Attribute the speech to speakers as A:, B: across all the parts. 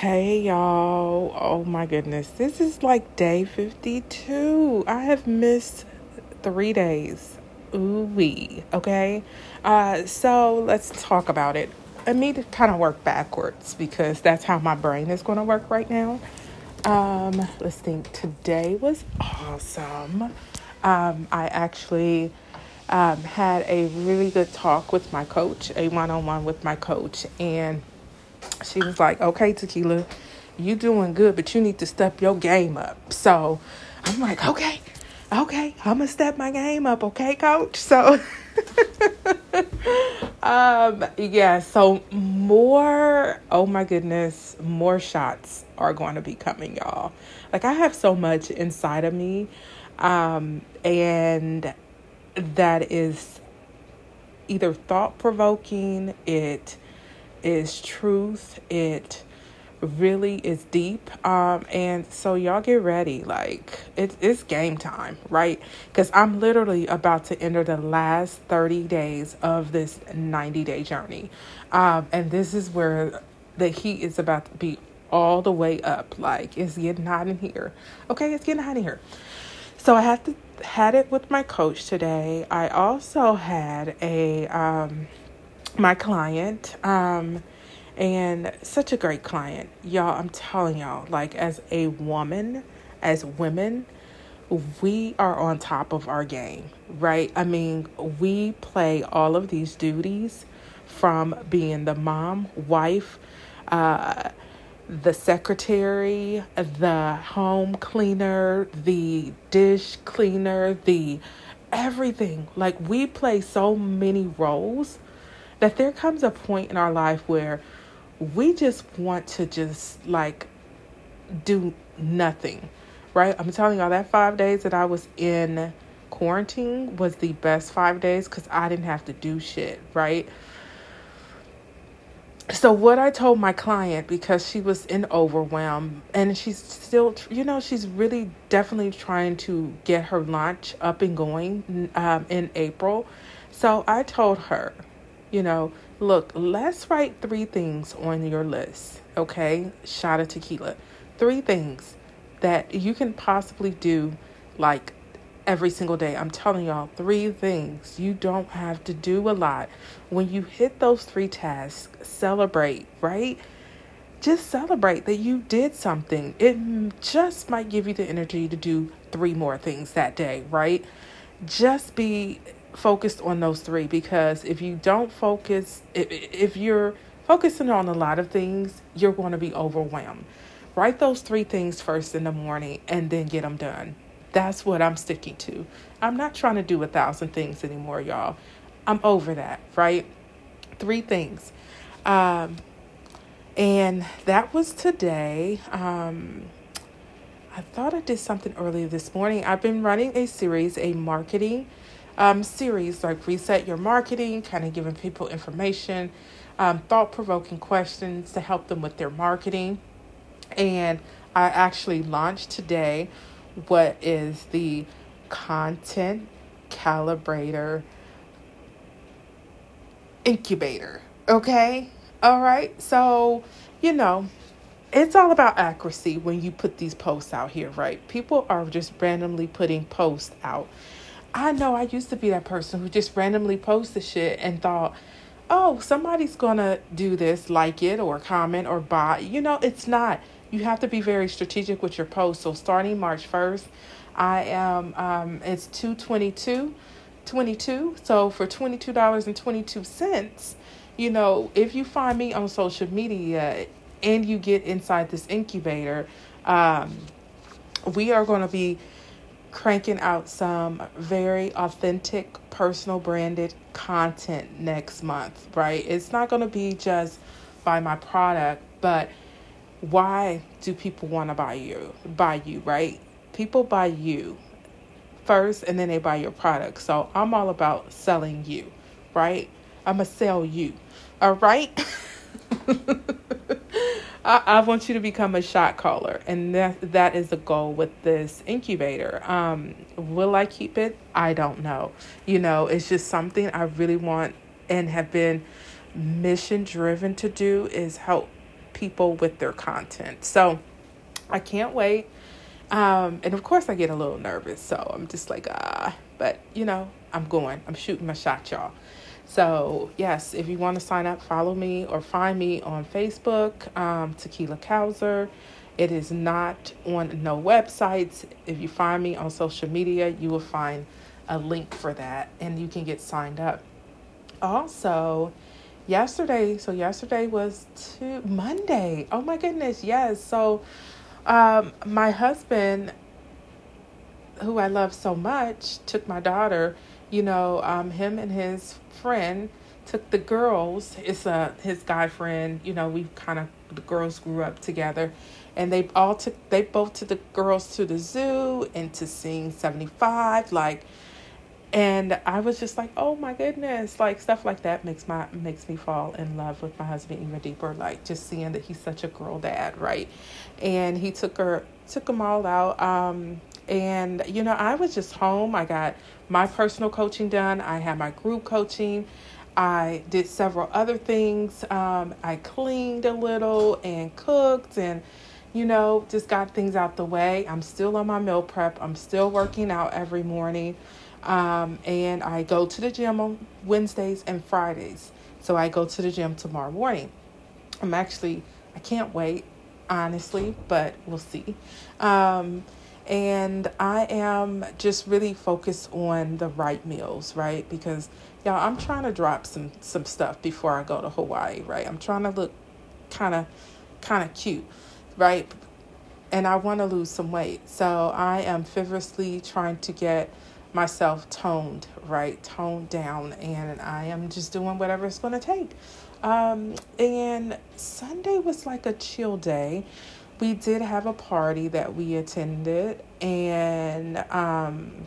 A: Hey y'all. Oh my goodness. This is like day 52. I have missed three days. Ooh wee. Okay. Uh, so let's talk about it. I need to kind of work backwards because that's how my brain is going to work right now. Um, let's think. Today was awesome. Um, I actually um, had a really good talk with my coach, a one on one with my coach, and she was like, okay, Tequila, you doing good, but you need to step your game up. So I'm like, okay, okay, I'm gonna step my game up, okay, coach? So um yeah, so more oh my goodness, more shots are going to be coming, y'all. Like I have so much inside of me. Um and that is either thought provoking, it is truth. It really is deep. Um, and so y'all get ready. Like it's it's game time, right? Because I'm literally about to enter the last 30 days of this 90 day journey. Um, and this is where the heat is about to be all the way up. Like it's getting hot in here. Okay, it's getting hot in here. So I had to had it with my coach today. I also had a um my client um and such a great client y'all i'm telling y'all like as a woman as women we are on top of our game right i mean we play all of these duties from being the mom wife uh the secretary, the home cleaner, the dish cleaner, the everything. Like we play so many roles that there comes a point in our life where we just want to just like do nothing, right? I'm telling y'all that five days that I was in quarantine was the best five days because I didn't have to do shit, right? So, what I told my client because she was in overwhelm and she's still, you know, she's really definitely trying to get her launch up and going um, in April. So, I told her, you know, look, let's write three things on your list, okay? Shot of tequila. Three things that you can possibly do like every single day. I'm telling y'all, three things. You don't have to do a lot. When you hit those three tasks, celebrate, right? Just celebrate that you did something. It just might give you the energy to do three more things that day, right? Just be focused on those three because if you don't focus, if, if you're focusing on a lot of things, you're going to be overwhelmed. Write those three things first in the morning and then get them done. That's what I'm sticking to. I'm not trying to do a thousand things anymore, y'all. I'm over that, right? Three things. Um, and that was today. Um, I thought I did something earlier this morning. I've been running a series, a marketing um, series like Reset Your Marketing, kind of giving people information, um, thought provoking questions to help them with their marketing. And I actually launched today what is the Content Calibrator Incubator. Okay? All right. So, you know, it's all about accuracy when you put these posts out here, right? People are just randomly putting posts out I know I used to be that person who just randomly posted shit and thought, oh, somebody's gonna do this, like it or comment or buy. You know, it's not. You have to be very strategic with your post. So starting March 1st, I am um it's 222 22. So for $22.22, you know, if you find me on social media and you get inside this incubator, um, we are going to be cranking out some very authentic, personal branded content next month, right? It's not going to be just buy my product, but why do people want to buy you? Buy you, right? People buy you first and then they buy your product. So I'm all about selling you, right? I'm going to sell you. All right? I, I want you to become a shot caller, and that that is the goal with this incubator. Um, will I keep it? I don't know. You know, it's just something I really want and have been mission driven to do is help people with their content. So I can't wait. Um, and of course, I get a little nervous. So I'm just like, ah, but you know, I'm going, I'm shooting my shot, y'all. So, yes, if you want to sign up, follow me or find me on Facebook, um, Tequila Cowser. It is not on no websites. If you find me on social media, you will find a link for that and you can get signed up. Also, yesterday, so yesterday was to Monday. Oh my goodness, yes. So, um, my husband, who I love so much, took my daughter. You know, um, him and his friend took the girls. It's a his guy friend. You know, we kind of the girls grew up together, and they all took they both took the girls to the zoo and to sing seventy five. Like, and I was just like, oh my goodness, like stuff like that makes my makes me fall in love with my husband even deeper. Like just seeing that he's such a girl dad, right? And he took her took them all out. Um, and you know, I was just home. I got my personal coaching done. I had my group coaching. I did several other things. Um, I cleaned a little and cooked and you know, just got things out the way. I'm still on my meal prep. I'm still working out every morning. Um, and I go to the gym on Wednesdays and Fridays. So I go to the gym tomorrow morning. I'm actually, I can't wait, honestly, but we'll see. Um, and I am just really focused on the right meals, right? Because y'all, I'm trying to drop some some stuff before I go to Hawaii, right? I'm trying to look kind of kind of cute, right? And I want to lose some weight. So I am feverishly trying to get myself toned, right? Toned down. And I am just doing whatever it's going to take. Um, and Sunday was like a chill day. We did have a party that we attended, and um,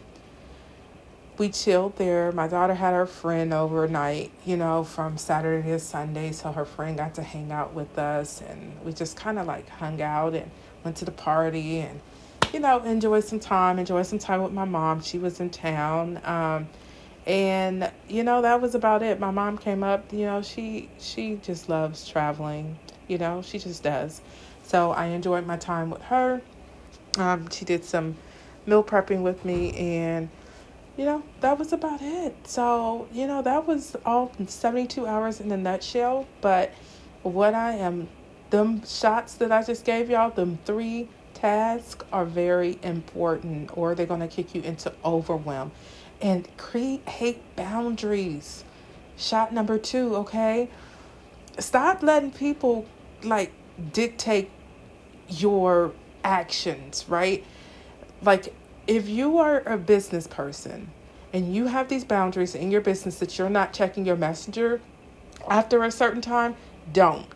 A: we chilled there. My daughter had her friend overnight, you know, from Saturday to Sunday. So her friend got to hang out with us, and we just kind of like hung out and went to the party and you know, enjoyed some time, enjoyed some time with my mom. She was in town. Um, and you know, that was about it. My mom came up, you know, she she just loves traveling, you know, she just does. So I enjoyed my time with her. Um, she did some meal prepping with me and you know, that was about it. So, you know, that was all 72 hours in a nutshell. But what I am, them shots that I just gave y'all, them three tasks are very important or they're going to kick you into overwhelm and create boundaries shot number two okay stop letting people like dictate your actions right like if you are a business person and you have these boundaries in your business that you're not checking your messenger after a certain time don't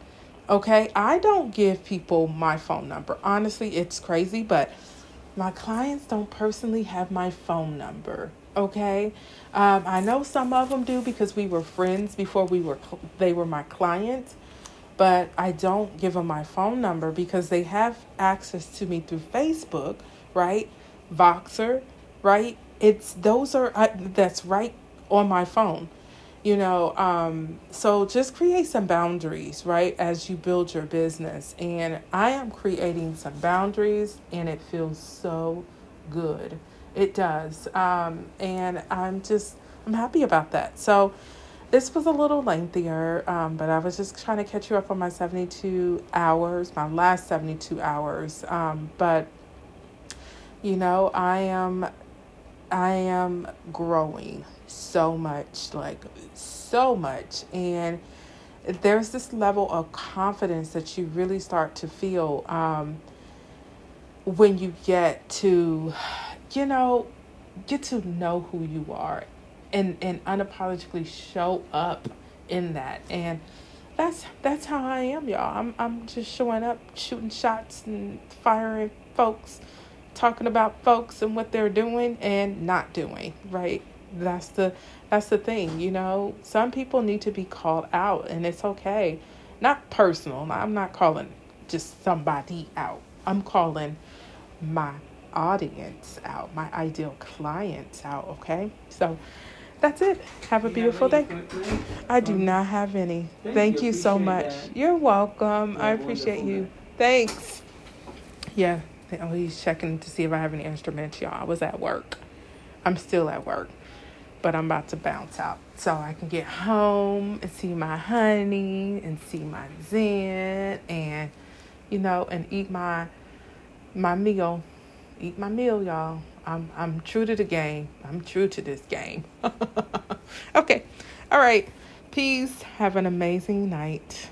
A: Okay, I don't give people my phone number. Honestly, it's crazy, but my clients don't personally have my phone number. Okay, um, I know some of them do because we were friends before we were they were my clients, but I don't give them my phone number because they have access to me through Facebook, right? Voxer, right? It's those are uh, that's right on my phone you know um, so just create some boundaries right as you build your business and i am creating some boundaries and it feels so good it does um, and i'm just i'm happy about that so this was a little lengthier um, but i was just trying to catch you up on my 72 hours my last 72 hours um, but you know i am i am growing so much, like so much. And there's this level of confidence that you really start to feel um, when you get to, you know, get to know who you are and, and unapologetically show up in that. And that's that's how I am, y'all. I'm I'm just showing up, shooting shots and firing folks, talking about folks and what they're doing and not doing, right? that's the that's the thing you know some people need to be called out and it's okay not personal i'm not calling just somebody out i'm calling my audience out my ideal clients out okay so that's it. Have a beautiful day. I do um, not have any. Thank, Thank you, you so much. That. You're welcome. I appreciate wonderful. you. Thanks. Yeah. Oh, he's checking to see if I have any instruments, y'all. I was at work. I'm still at work, but I'm about to bounce out so I can get home and see my honey and see my Zen and you know and eat my my meal. Eat my meal, y'all. I'm I'm true to the game. I'm true to this game. okay. All right. Peace. Have an amazing night.